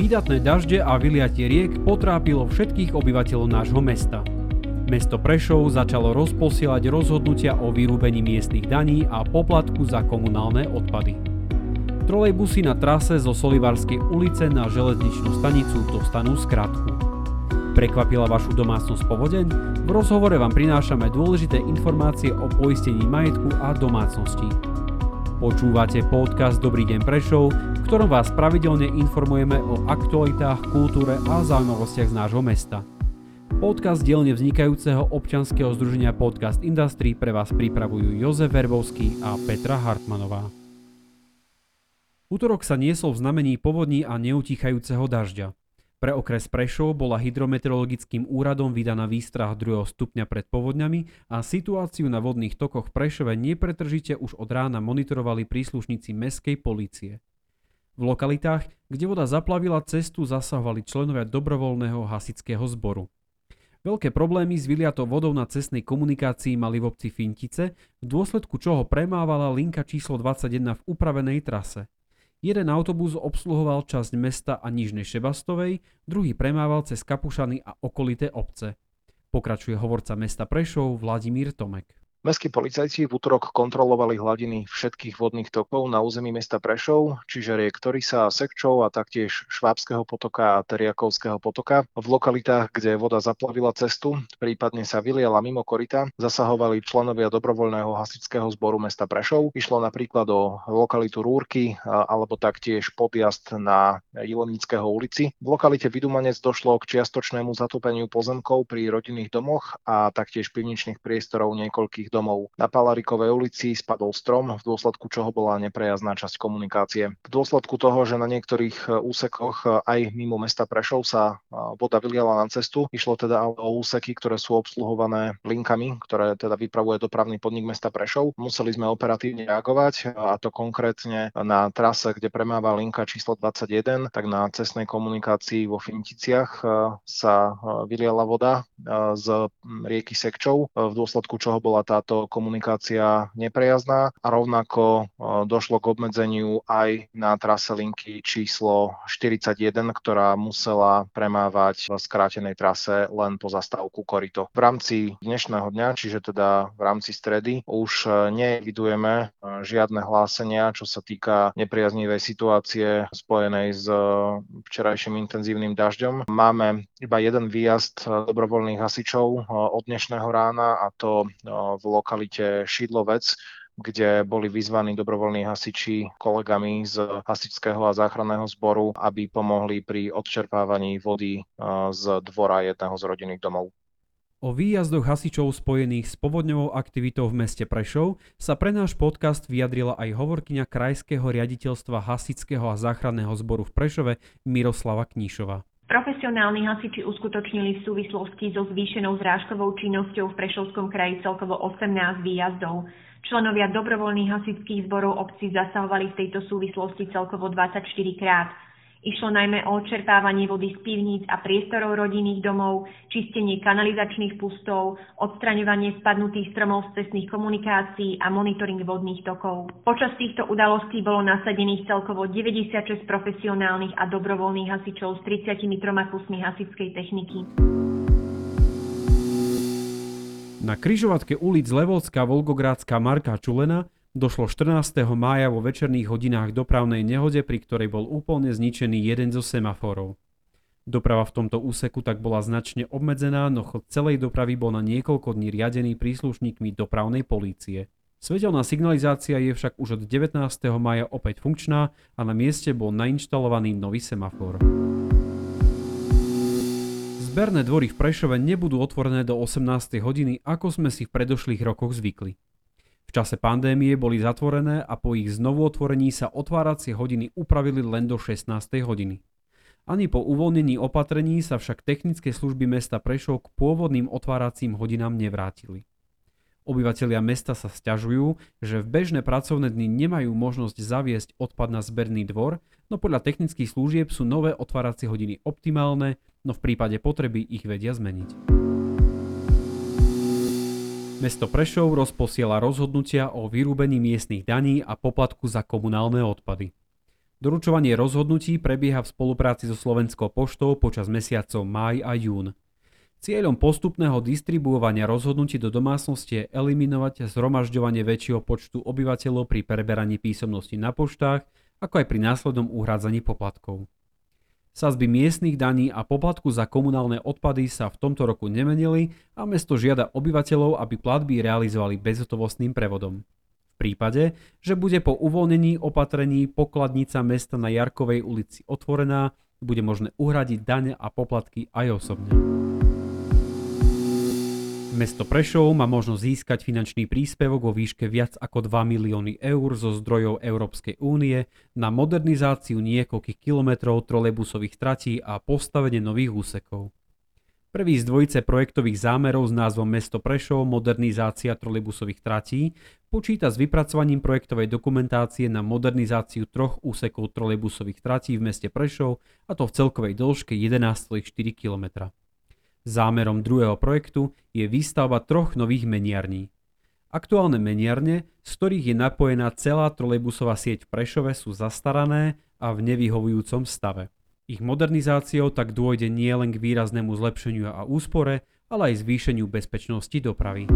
Výdatné dažde a vyliatie riek potrápilo všetkých obyvateľov nášho mesta. Mesto Prešov začalo rozposielať rozhodnutia o vyrúbení miestnych daní a poplatku za komunálne odpady. Trolejbusy na trase zo Solivarskej ulice na železničnú stanicu dostanú skratku. Prekvapila vašu domácnosť povodeň? V rozhovore vám prinášame dôležité informácie o poistení majetku a domácnosti. Počúvate podcast Dobrý deň Prešov, ktorom vás pravidelne informujeme o aktualitách, kultúre a zaujímavostiach z nášho mesta. Podcast dielne vznikajúceho občanského združenia Podcast Industry pre vás pripravujú Jozef Verbovský a Petra Hartmanová. Útorok sa niesol v znamení povodní a neutíchajúceho dažďa. Pre okres Prešov bola hydrometeorologickým úradom vydaná výstrah 2. stupňa pred povodňami a situáciu na vodných tokoch Prešove nepretržite už od rána monitorovali príslušníci meskej polície. V lokalitách, kde voda zaplavila cestu, zasahovali členovia dobrovoľného hasického zboru. Veľké problémy s vyliatou vodou na cestnej komunikácii mali v obci Fintice, v dôsledku čoho premávala linka číslo 21 v upravenej trase. Jeden autobus obsluhoval časť mesta a Nižnej Šebastovej, druhý premával cez Kapušany a okolité obce. Pokračuje hovorca mesta Prešov Vladimír Tomek. Mestskí policajti v útorok kontrolovali hladiny všetkých vodných tokov na území mesta Prešov, čiže riek Torisa a Sekčov a taktiež Švábskeho potoka a Teriakovského potoka. V lokalitách, kde voda zaplavila cestu, prípadne sa vyliala mimo korita, zasahovali členovia dobrovoľného hasičského zboru mesta Prešov. Išlo napríklad o lokalitu Rúrky alebo taktiež podjazd na Ilonického ulici. V lokalite Vidumanec došlo k čiastočnému zatopeniu pozemkov pri rodinných domoch a taktiež pivničných priestorov niekoľkých domov. Na Palarikovej ulici spadol strom, v dôsledku čoho bola neprejazdná časť komunikácie. V dôsledku toho, že na niektorých e, úsekoch e, aj mimo mesta Prešov sa e, voda vyliala na cestu, išlo teda o úseky, ktoré sú obsluhované linkami, ktoré teda vypravuje dopravný podnik mesta Prešov. Museli sme operatívne reagovať a to konkrétne na trase, kde premáva linka číslo 21, tak na cestnej komunikácii vo Finticiach sa vyliala voda z rieky Sekčov, v dôsledku čoho bola tá táto komunikácia neprejazná a rovnako e, došlo k obmedzeniu aj na trase linky číslo 41, ktorá musela premávať v skrátenej trase len po zastávku Korito. V rámci dnešného dňa, čiže teda v rámci stredy, už e, nevidujeme e, žiadne hlásenia, čo sa týka nepriaznivej situácie spojenej s včerajším intenzívnym dažďom. Máme iba jeden výjazd dobrovoľných hasičov od dnešného rána a to v lokalite Šidlovec, kde boli vyzvaní dobrovoľní hasiči kolegami z hasičského a záchranného zboru, aby pomohli pri odčerpávaní vody z dvora jedného z rodinných domov. O výjazdoch hasičov spojených s povodňovou aktivitou v meste Prešov sa pre náš podcast vyjadrila aj hovorkyňa Krajského riaditeľstva hasičského a záchranného zboru v Prešove Miroslava Kníšova. Profesionálni hasiči uskutočnili v súvislosti so zvýšenou zrážkovou činnosťou v Prešovskom kraji celkovo 18 výjazdov. Členovia dobrovoľných hasičských zborov obcí zasahovali v tejto súvislosti celkovo 24 krát. Išlo najmä o odčerpávanie vody z pivníc a priestorov rodinných domov, čistenie kanalizačných pustov, odstraňovanie spadnutých stromov z cestných komunikácií a monitoring vodných tokov. Počas týchto udalostí bolo nasadených celkovo 96 profesionálnych a dobrovoľných hasičov s 33 kusmi hasičskej techniky. Na kryžovatke ulic Levolská, Volgográdská, Marka Čulena Došlo 14. mája vo večerných hodinách dopravnej nehode, pri ktorej bol úplne zničený jeden zo semaforov. Doprava v tomto úseku tak bola značne obmedzená, no chod celej dopravy bol na niekoľko dní riadený príslušníkmi dopravnej polície. Svetelná signalizácia je však už od 19. maja opäť funkčná a na mieste bol nainštalovaný nový semafor. Zberné dvory v Prešove nebudú otvorené do 18. hodiny, ako sme si v predošlých rokoch zvykli. V čase pandémie boli zatvorené a po ich znovu otvorení sa otváracie hodiny upravili len do 16. hodiny. Ani po uvoľnení opatrení sa však technické služby mesta Prešov k pôvodným otváracím hodinám nevrátili. Obyvatelia mesta sa sťažujú, že v bežné pracovné dny nemajú možnosť zaviesť odpad na zberný dvor, no podľa technických služieb sú nové otváracie hodiny optimálne, no v prípade potreby ich vedia zmeniť. Mesto Prešov rozposiela rozhodnutia o vyrúbení miestnych daní a poplatku za komunálne odpady. Doručovanie rozhodnutí prebieha v spolupráci so Slovenskou poštou počas mesiacov máj a jún. Cieľom postupného distribuovania rozhodnutí do domácnosti je eliminovať zhromažďovanie väčšieho počtu obyvateľov pri preberaní písomnosti na poštách, ako aj pri následnom uhrádzaní poplatkov. Sazby miestnych daní a poplatku za komunálne odpady sa v tomto roku nemenili a mesto žiada obyvateľov, aby platby realizovali bezhotovostným prevodom prípade, že bude po uvoľnení opatrení pokladnica mesta na Jarkovej ulici otvorená, bude možné uhradiť dane a poplatky aj osobne. Mesto Prešov má možnosť získať finančný príspevok vo výške viac ako 2 milióny eur zo zdrojov Európskej únie na modernizáciu niekoľkých kilometrov trolejbusových tratí a postavenie nových úsekov. Prvý z dvojice projektových zámerov s názvom Mesto Prešov modernizácia trolejbusových tratí počíta s vypracovaním projektovej dokumentácie na modernizáciu troch úsekov trolejbusových tratí v meste Prešov a to v celkovej dĺžke 11,4 km. Zámerom druhého projektu je výstavba troch nových meniarní. Aktuálne meniarne, z ktorých je napojená celá trolejbusová sieť v Prešove sú zastarané a v nevyhovujúcom stave. Ich modernizáciou tak dôjde nielen k výraznému zlepšeniu a úspore, ale aj zvýšeniu bezpečnosti dopravy.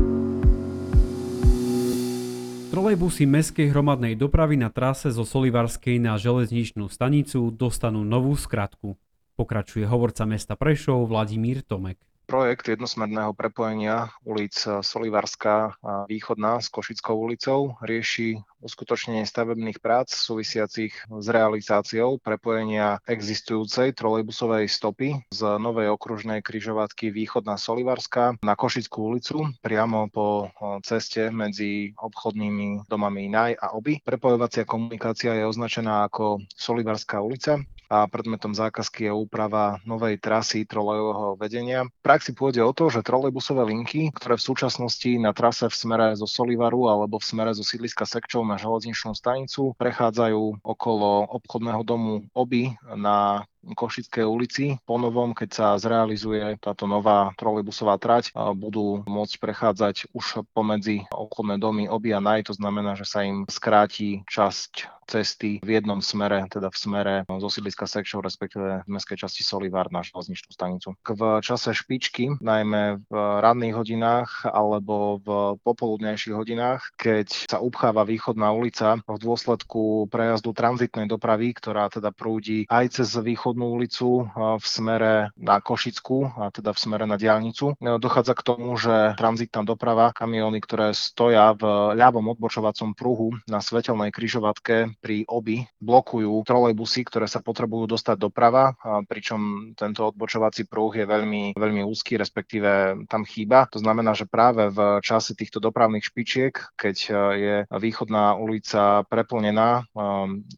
Trolejbusy mestskej hromadnej dopravy na trase zo Solivarskej na železničnú stanicu dostanú novú skratku. Pokračuje hovorca mesta Prešov Vladimír Tomek. Projekt jednosmerného prepojenia ulic Solivarská a Východná s Košickou ulicou rieši uskutočnenie stavebných prác súvisiacich s realizáciou prepojenia existujúcej trolejbusovej stopy z novej okružnej kryžovatky Východná Solivarská na Košickú ulicu priamo po ceste medzi obchodnými domami Naj a Oby. Prepojovacia komunikácia je označená ako Solivarská ulica a predmetom zákazky je úprava novej trasy trolejového vedenia. V praxi pôjde o to, že trolejbusové linky, ktoré v súčasnosti na trase v smere zo Solivaru alebo v smere zo sídliska Sekčov na železničnú stanicu prechádzajú okolo obchodného domu Oby na Košickej ulici. Po novom, keď sa zrealizuje táto nová trolejbusová trať, budú môcť prechádzať už pomedzi obchodné domy Oby a Naj, to znamená, že sa im skráti časť cesty v jednom smere, teda v smere zo sídliska Sekšov, respektíve v mestskej časti Solivár na železničnú stanicu. V čase špičky, najmä v ranných hodinách alebo v popoludnejších hodinách, keď sa upcháva východná ulica v dôsledku prejazdu tranzitnej dopravy, ktorá teda prúdi aj cez východ obchodnú ulicu v smere na Košickú, a teda v smere na diálnicu. Dochádza k tomu, že tranzitná doprava, kamióny, ktoré stoja v ľavom odbočovacom pruhu na svetelnej kryžovatke pri obi, blokujú trolejbusy, ktoré sa potrebujú dostať doprava, pričom tento odbočovací pruh je veľmi, veľmi úzky, respektíve tam chýba. To znamená, že práve v čase týchto dopravných špičiek, keď e, je východná ulica preplnená, e,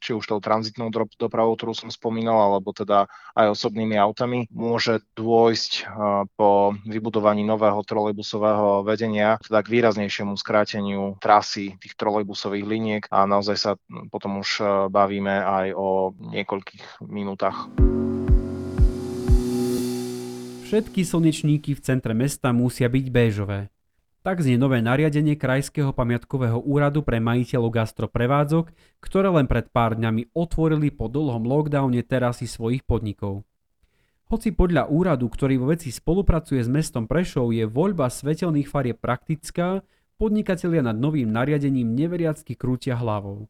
či už tou tranzitnou dopravou, ktorú som spomínal, alebo teda aj osobnými autami. Môže dôjsť po vybudovaní nového trolejbusového vedenia teda k výraznejšiemu skráteniu trasy tých trolejbusových liniek a naozaj sa potom už bavíme aj o niekoľkých minútach. Všetky slnečníky v centre mesta musia byť béžové. Tak znie nové nariadenie Krajského pamiatkového úradu pre majiteľov gastroprevádzok, ktoré len pred pár dňami otvorili po dlhom lockdowne terasy svojich podnikov. Hoci podľa úradu, ktorý vo veci spolupracuje s mestom Prešov, je voľba svetelných farie praktická, podnikatelia nad novým nariadením neveriacky krútia hlavou.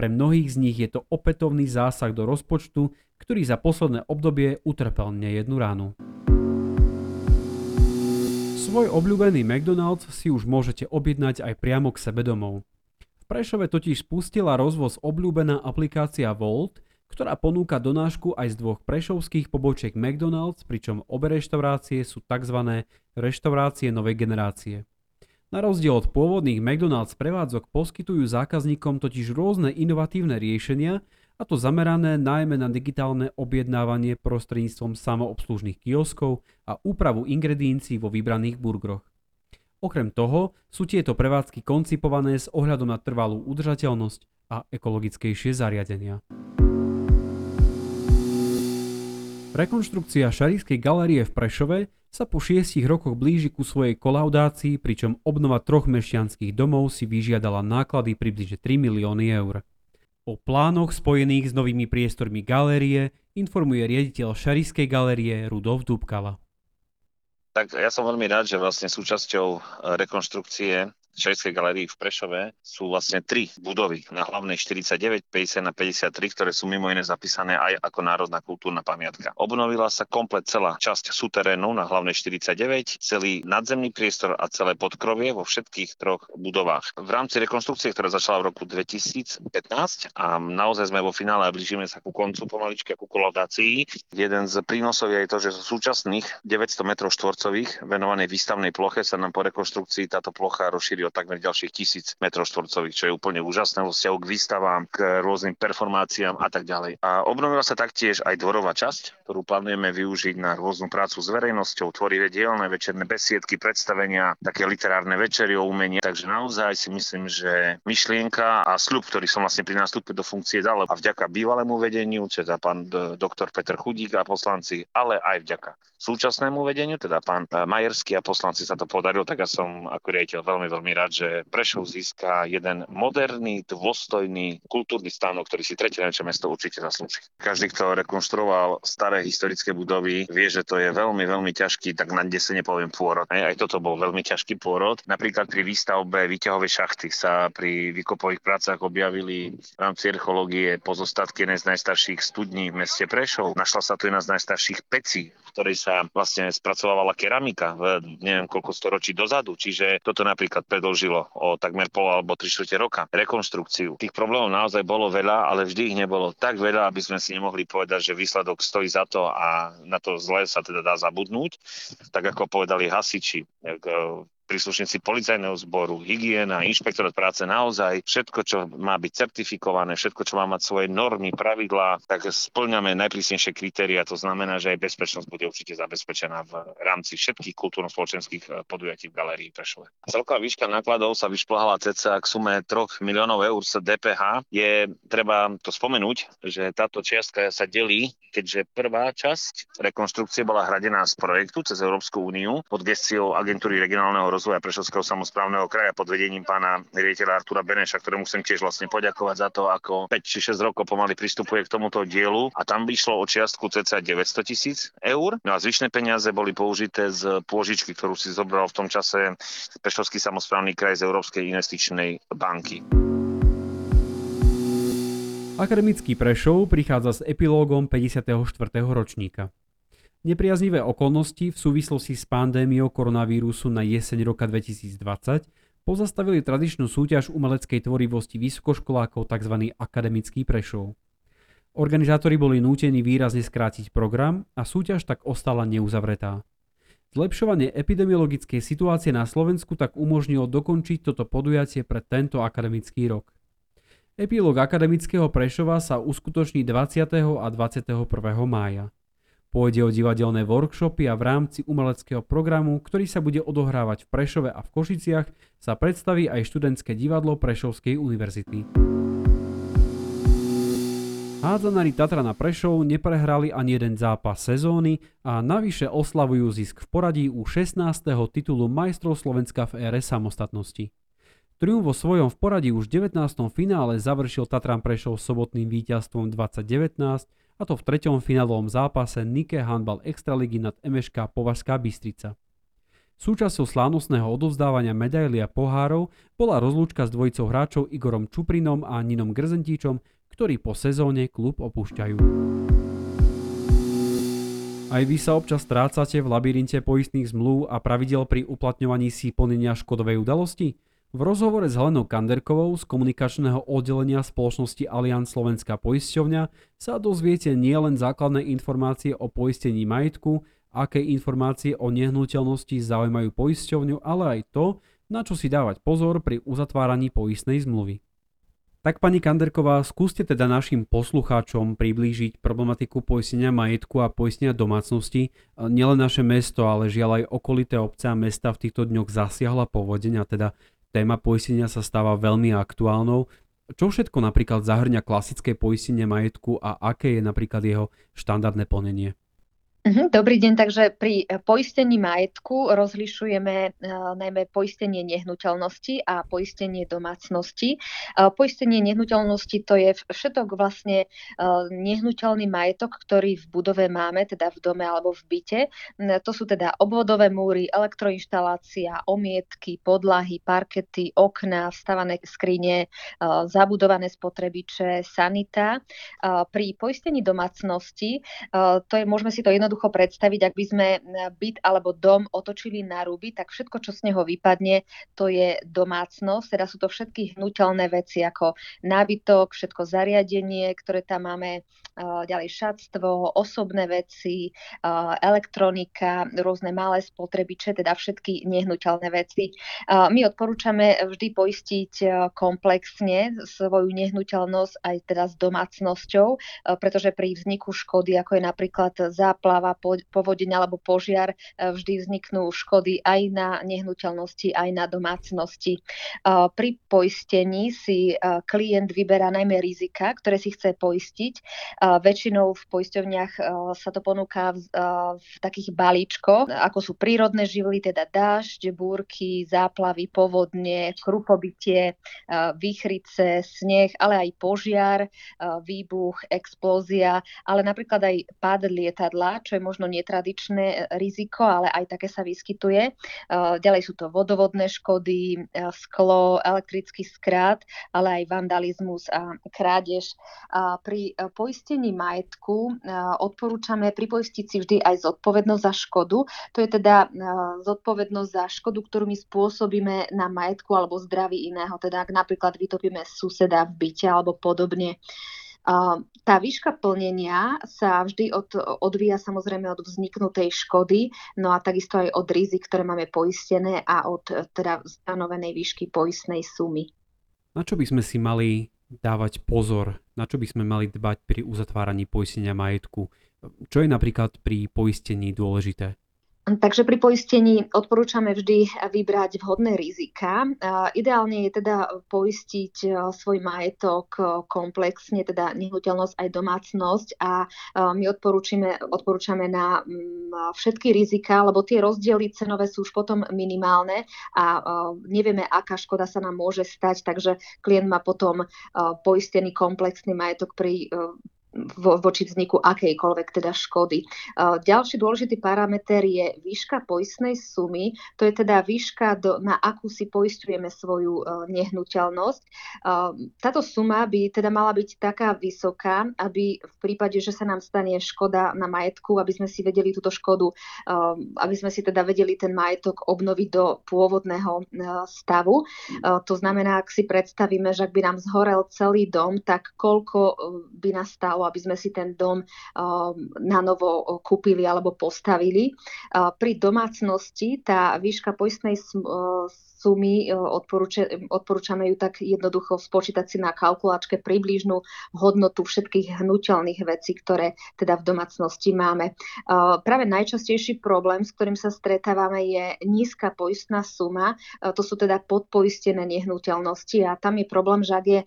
Pre mnohých z nich je to opätovný zásah do rozpočtu, ktorý za posledné obdobie utrpel nejednu ránu. Svoj obľúbený McDonald's si už môžete objednať aj priamo k sebe domov. V Prešove totiž spustila rozvoz obľúbená aplikácia Volt, ktorá ponúka donášku aj z dvoch prešovských pobočiek McDonald's, pričom obe reštaurácie sú tzv. reštaurácie novej generácie. Na rozdiel od pôvodných McDonald's prevádzok poskytujú zákazníkom totiž rôzne inovatívne riešenia, a to zamerané najmä na digitálne objednávanie prostredníctvom samoobslužných kioskov a úpravu ingrediencií vo vybraných burgeroch. Okrem toho sú tieto prevádzky koncipované s ohľadom na trvalú udržateľnosť a ekologickejšie zariadenia. Rekonštrukcia Šarískej galérie v Prešove sa po šiestich rokoch blíži ku svojej kolaudácii, pričom obnova troch mešťanských domov si vyžiadala náklady približne 3 milióny eur. O plánoch spojených s novými priestormi galérie informuje riaditeľ Šariskej galérie Rudolf Dubkala. Tak ja som veľmi rád, že vlastne súčasťou rekonštrukcie Švedskej galerii v Prešove sú vlastne tri budovy na hlavnej 49, 50 a 53, ktoré sú mimo iné zapísané aj ako národná kultúrna pamiatka. Obnovila sa komplet celá časť súterénu na hlavnej 49, celý nadzemný priestor a celé podkrovie vo všetkých troch budovách. V rámci rekonstrukcie, ktorá začala v roku 2015 a naozaj sme vo finále a blížime sa ku koncu pomaličky a ku kolaudácii. Jeden z prínosov je to, že zo súčasných 900 m štvorcových venovanej výstavnej ploche sa nám po rekonstrukcii táto plocha rozšíri o takmer ďalších tisíc metrov štvorcových, čo je úplne úžasné vo vzťahu k výstavám, k rôznym performáciám a tak ďalej. A obnovila sa taktiež aj dvorová časť, ktorú plánujeme využiť na rôznu prácu s verejnosťou, tvorivé dielne večerné besiedky, predstavenia, také literárne večery o umení. Takže naozaj si myslím, že myšlienka a sľub, ktorý som vlastne pri nástupe do funkcie dal a vďaka bývalému vedeniu, teda pán doktor Peter Chudík a poslanci, ale aj vďaka súčasnému vedeniu, teda pán Majerský a poslanci sa to podarilo, tak ja som ako riaditeľ veľmi, veľmi rád, že Prešov získa jeden moderný, dôstojný kultúrny stánok, ktorý si tretie najväčšie mesto určite zaslúži. Každý, kto rekonštruoval staré historické budovy, vie, že to je veľmi, veľmi ťažký, tak na sa nepoviem pôrod. Aj, aj toto bol veľmi ťažký pôrod. Napríklad pri výstavbe výťahovej šachty sa pri výkopových prácach objavili v rámci archeológie pozostatky jednej z najstarších studní v meste Prešov. Našla sa tu jedna z najstarších pecí, v ktorej sa sa vlastne spracovávala keramika v neviem koľko storočí dozadu, čiže toto napríklad predlžilo o takmer pol alebo tri štvrte roka rekonštrukciu. Tých problémov naozaj bolo veľa, ale vždy ich nebolo tak veľa, aby sme si nemohli povedať, že výsledok stojí za to a na to zle sa teda dá zabudnúť. Tak ako povedali hasiči, príslušníci policajného zboru, hygiena, inšpektorát práce, naozaj všetko, čo má byť certifikované, všetko, čo má mať svoje normy, pravidlá, tak splňame najprísnejšie kritéria. To znamená, že aj bezpečnosť bude určite zabezpečená v rámci všetkých kultúrno-spoločenských eh, podujatí v Galérii Prešove. Celková výška nákladov sa vyšplhala cca k sume 3 miliónov eur z DPH. Je treba to spomenúť, že táto čiastka sa delí, keďže prvá časť rekonštrukcie bola hradená z projektu cez Európsku úniu pod gestiou agentúry regionálneho rozvoja Prešovského samozprávneho kraja pod vedením pána riaditeľa Artura Beneša, ktorému chcem tiež vlastne poďakovať za to, ako 5 či 6 rokov pomaly pristupuje k tomuto dielu a tam by išlo o čiastku cca 900 tisíc eur. No a zvyšné peniaze boli použité z pôžičky, ktorú si zobral v tom čase Prešovský samozprávny kraj z Európskej investičnej banky. Akademický Prešov prichádza s epilógom 54. ročníka. Nepriaznivé okolnosti v súvislosti s pandémiou koronavírusu na jeseň roka 2020 pozastavili tradičnú súťaž umeleckej tvorivosti vysokoškolákov tzv. akademický Prešov. Organizátori boli nútení výrazne skrátiť program a súťaž tak ostala neuzavretá. Zlepšovanie epidemiologickej situácie na Slovensku tak umožnilo dokončiť toto podujatie pre tento akademický rok. Epilóg akademického Prešova sa uskutoční 20. a 21. mája. Pôjde o divadelné workshopy a v rámci umeleckého programu, ktorý sa bude odohrávať v Prešove a v Košiciach, sa predstaví aj študentské divadlo Prešovskej univerzity. Hádzanári Tatra na Prešov neprehrali ani jeden zápas sezóny a navyše oslavujú zisk v poradí u 16. titulu majstrov Slovenska v ére samostatnosti. Triumf vo svojom v poradí už v 19. finále završil Tatran Prešov sobotným víťazstvom 2019 a to v treťom finálovom zápase Nike Handball Extraligy nad MŠK Považská Bystrica. Súčasťou slávnostného odovzdávania medaily a pohárov bola rozlúčka s dvojicou hráčov Igorom Čuprinom a Ninom Grzentíčom, ktorí po sezóne klub opúšťajú. Aj vy sa občas strácate v labyrinte poistných zmluv a pravidel pri uplatňovaní si plnenia škodovej udalosti? V rozhovore s Helenou Kanderkovou z komunikačného oddelenia spoločnosti Allianz Slovenská poisťovňa sa dozviete nielen základné informácie o poistení majetku, aké informácie o nehnuteľnosti zaujímajú poisťovňu, ale aj to, na čo si dávať pozor pri uzatváraní poistnej zmluvy. Tak pani Kanderková, skúste teda našim poslucháčom priblížiť problematiku poistenia majetku a poistenia domácnosti. Nielen naše mesto, ale žiaľ aj okolité obce a mesta v týchto dňoch zasiahla povodenia, teda téma poistenia sa stáva veľmi aktuálnou. Čo všetko napríklad zahrňa klasické poistenie majetku a aké je napríklad jeho štandardné plnenie? Mhm, dobrý deň, takže pri e, poistení majetku rozlišujeme uh, najmä poistenie nehnuteľnosti a poistenie domácnosti. Uh, poistenie nehnuteľnosti to je všetok vlastne nehnuteľný majetok, ktorý v budove máme, teda v dome alebo v byte. To sú teda obvodové múry, elektroinštalácia, omietky, podlahy, parkety, okná, vstavané skrine, zabudované spotrebiče, sanita. Pri poistení domácnosti, to je, môžeme si to jedno jednoducho predstaviť, ak by sme e, byt alebo dom otočili na ruby, tak všetko, čo z neho vypadne, to je domácnosť. Teda sú to všetky hnutelné veci ako nábytok, všetko zariadenie, ktoré tam máme, e, ďalej šatstvo, osobné veci, e, elektronika, rôzne malé spotrebiče, teda všetky nehnuteľné veci. My odporúčame vždy poistiť komplexne svoju nehnuteľnosť aj teda s domácnosťou, pretože pri vzniku škody, ako je napríklad záplav, záplava, povodeň alebo požiar, e, vždy vzniknú škody aj na nehnuteľnosti, aj na domácnosti. E, pri poistení si e, klient vyberá najmä rizika, ktoré si chce poistiť. Väčšinou v poisťovniach sa to ponúka v, v takých balíčkoch, ako sú prírodné živly, teda dážď, búrky, záplavy, povodne, krupobytie, výchrice, sneh, ale aj požiar, výbuch, explózia, ale napríklad aj pád lietadla, čo je možno netradičné e, riziko, ale aj také sa vyskytuje. E, ďalej sú to vodovodné škody, e, sklo, elektrický skrát, ale aj vandalizmus a krádež. Pri poistení majetku odporúčame pripoistiť si vždy aj zodpovednosť za škodu. To je teda zodpovednosť za škodu, ktorú my spôsobíme na majetku alebo zdraví iného. Teda ak napríklad vytopíme suseda v byte alebo podobne. Tá výška plnenia sa vždy od, odvíja samozrejme od vzniknutej škody, no a takisto aj od rizik, ktoré máme poistené a od teda stanovenej výšky poistnej sumy. Na čo by sme si mali dávať pozor, na čo by sme mali dbať pri uzatváraní poistenia majetku? Čo je napríklad pri poistení dôležité? Takže pri poistení odporúčame vždy vybrať vhodné rizika. Ideálne je teda poistiť e, svoj majetok e, komplexne, teda nehnuteľnosť aj domácnosť a e, my odporúčame, na mm, všetky rizika, lebo tie rozdiely cenové sú už potom minimálne a nevieme, aká škoda sa nám môže stať, takže klient má potom poistený komplexný majetok pri vo, voči vzniku akejkoľvek teda škody. Ďalší dôležitý parameter je výška poistnej sumy, to je teda výška, do, na akú si poistujeme svoju e, nehnuteľnosť. Táto suma by teda mala byť taká vysoká, aby v prípade, že sa nám stane škoda na majetku, aby sme si vedeli túto škodu, e, aby sme si teda vedeli ten majetok obnoviť do pôvodného e, stavu. To znamená, ak si predstavíme, že ak by nám zhorel celý dom, tak koľko by nás stalo, aby sme si ten dom na novo kúpili alebo postavili. Pri domácnosti tá výška poistnej sumy, e, odporúčame ju tak jednoducho spočítať si na kalkulačke približnú hodnotu všetkých hnutelných vecí, ktoré teda v domácnosti máme. E, práve najčastejší problém, s ktorým sa stretávame, je nízka poistná suma. E, to sú teda podpoistené nehnuteľnosti a tam je problém, že ak je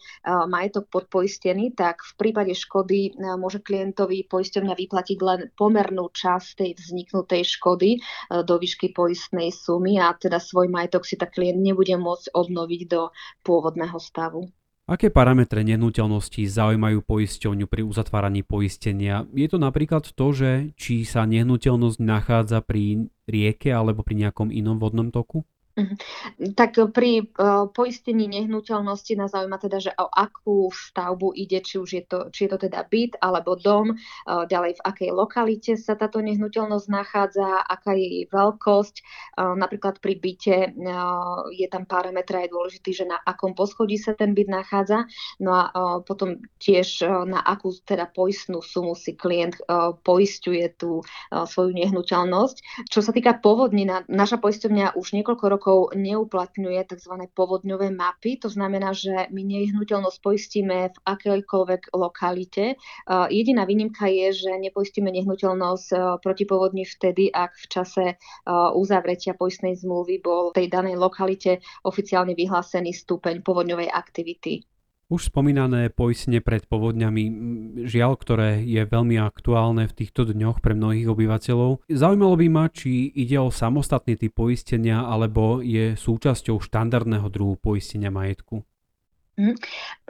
majetok podpoistený, tak v prípade škody môže klientovi poisťovňa vyplatiť len pomernú časť tej vzniknutej škody do výšky poistnej sumy a teda svoj majetok si tak klient nebude môcť obnoviť do pôvodného stavu. Aké parametre nehnuteľnosti zaujímajú poisťovňu pri uzatváraní poistenia? Je to napríklad to, že či sa nehnuteľnosť nachádza pri rieke alebo pri nejakom inom vodnom toku? Mhm. Tak pri uh, poistení nehnuteľnosti nás zaujíma teda, že o akú stavbu ide, či už je to, či je to teda byt alebo dom, uh, ďalej v akej lokalite sa táto nehnuteľnosť nachádza, aká je jej veľkosť. Napríklad pri byte je tam parametra je dôležitý, že na akom poschodí sa ten byt nachádza, no a potom tiež na akú teda poistnú sumu si klient poistuje tú svoju nehnuteľnosť. Čo sa týka povodnina, naša poisťovňa už niekoľko rokov rokov neuplatňuje tzv. povodňové mapy. To znamená, že my nehnuteľnosť poistíme v akejkoľvek lokalite. Jediná výnimka je, že nepoistíme nehnuteľnosť proti povodni vtedy, ak v čase uzavretia poistnej zmluvy bol v tej danej lokalite oficiálne vyhlásený stupeň povodňovej aktivity. Už spomínané poistenie pred povodňami, žiaľ, ktoré je veľmi aktuálne v týchto dňoch pre mnohých obyvateľov. Zaujímalo by ma, či ide o samostatný typ poistenia alebo je súčasťou štandardného druhu poistenia majetku. Mm.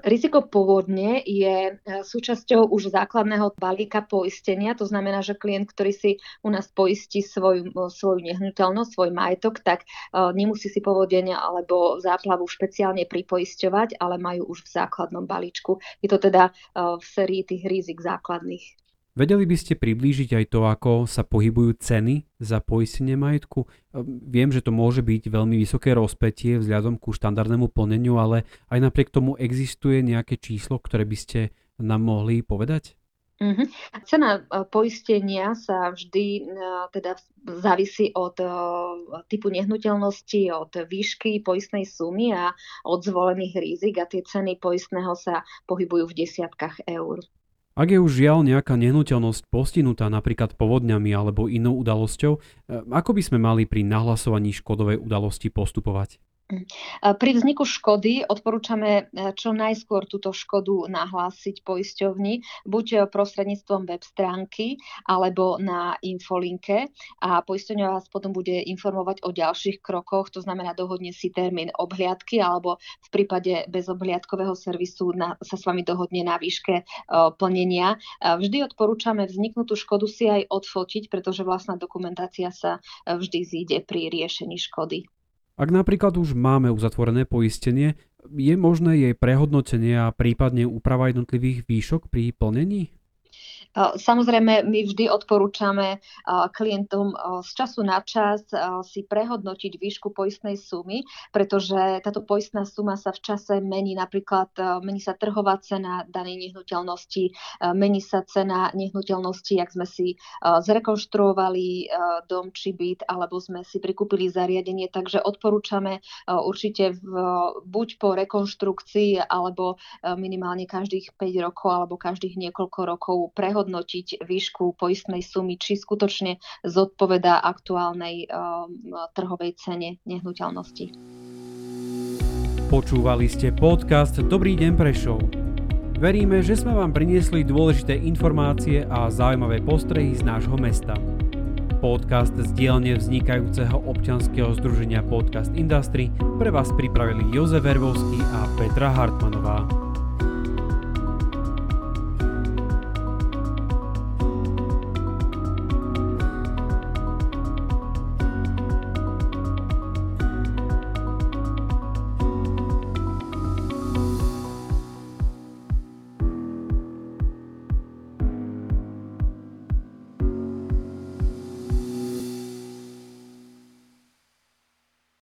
Riziko povodne je e, súčasťou už základného balíka poistenia, to znamená, že klient, ktorý si u nás poistí svoju, svoju nehnuteľnosť, svoj majetok, tak uh, nemusí si povodenia alebo záplavu špeciálne pripoisťovať, ale majú už v základnom balíčku. Je to teda uh, v sérii tých rizik základných. Vedeli by ste priblížiť aj to, ako sa pohybujú ceny za poistenie majetku? Ehm, viem, že to môže byť veľmi vysoké rozpetie vzhľadom ku štandardnému plneniu, ale aj napriek tomu existuje nejaké číslo, ktoré by ste nám mohli povedať? Mm-hmm. Cena e, poistenia sa vždy e, teda závisí od e, typu nehnuteľnosti, od výšky poistnej sumy a od zvolených rizik a tie ceny poistného sa pohybujú v desiatkách eur. Ak je už žiaľ nejaká nehnuteľnosť postihnutá napríklad povodňami alebo inou udalosťou, ako by sme mali pri nahlasovaní škodovej udalosti postupovať? Pri vzniku škody odporúčame e, čo najskôr túto škodu nahlásiť poisťovni, buď e, prostredníctvom web stránky alebo na infolinke a poisťovňa vás potom bude informovať o ďalších krokoch, to znamená dohodne si termín obhliadky alebo v prípade bezobhliadkového servisu na, sa s vami dohodne na výške uh, plnenia. Vždy odporúčame vzniknutú škodu si aj odfotiť, pretože vlastná dokumentácia sa vždy zíde pri riešení škody. Ak napríklad už máme uzatvorené poistenie, je možné jej prehodnotenie a prípadne úprava jednotlivých výšok pri plnení? Samozrejme, my vždy odporúčame klientom z času na čas si prehodnotiť výšku poistnej sumy, pretože táto poistná suma sa v čase mení, napríklad mení sa trhová cena danej nehnuteľnosti, mení sa cena nehnuteľnosti, ak sme si zrekonštruovali dom či byt, alebo sme si prikúpili zariadenie, takže odporúčame určite v, buď po rekonštrukcii, alebo minimálne každých 5 rokov alebo každých niekoľko rokov prehodnotiť vyhodnotiť výšku poistnej sumy, či skutočne zodpovedá aktuálnej um, trhovej cene nehnuteľnosti. Počúvali ste podcast Dobrý deň Prešov. Veríme, že sme vám priniesli dôležité informácie a zaujímavé postrehy z nášho mesta. Podcast z dielne vznikajúceho občanského združenia Podcast Industry pre vás pripravili Jozef Vervovský a Petra Hartmanová.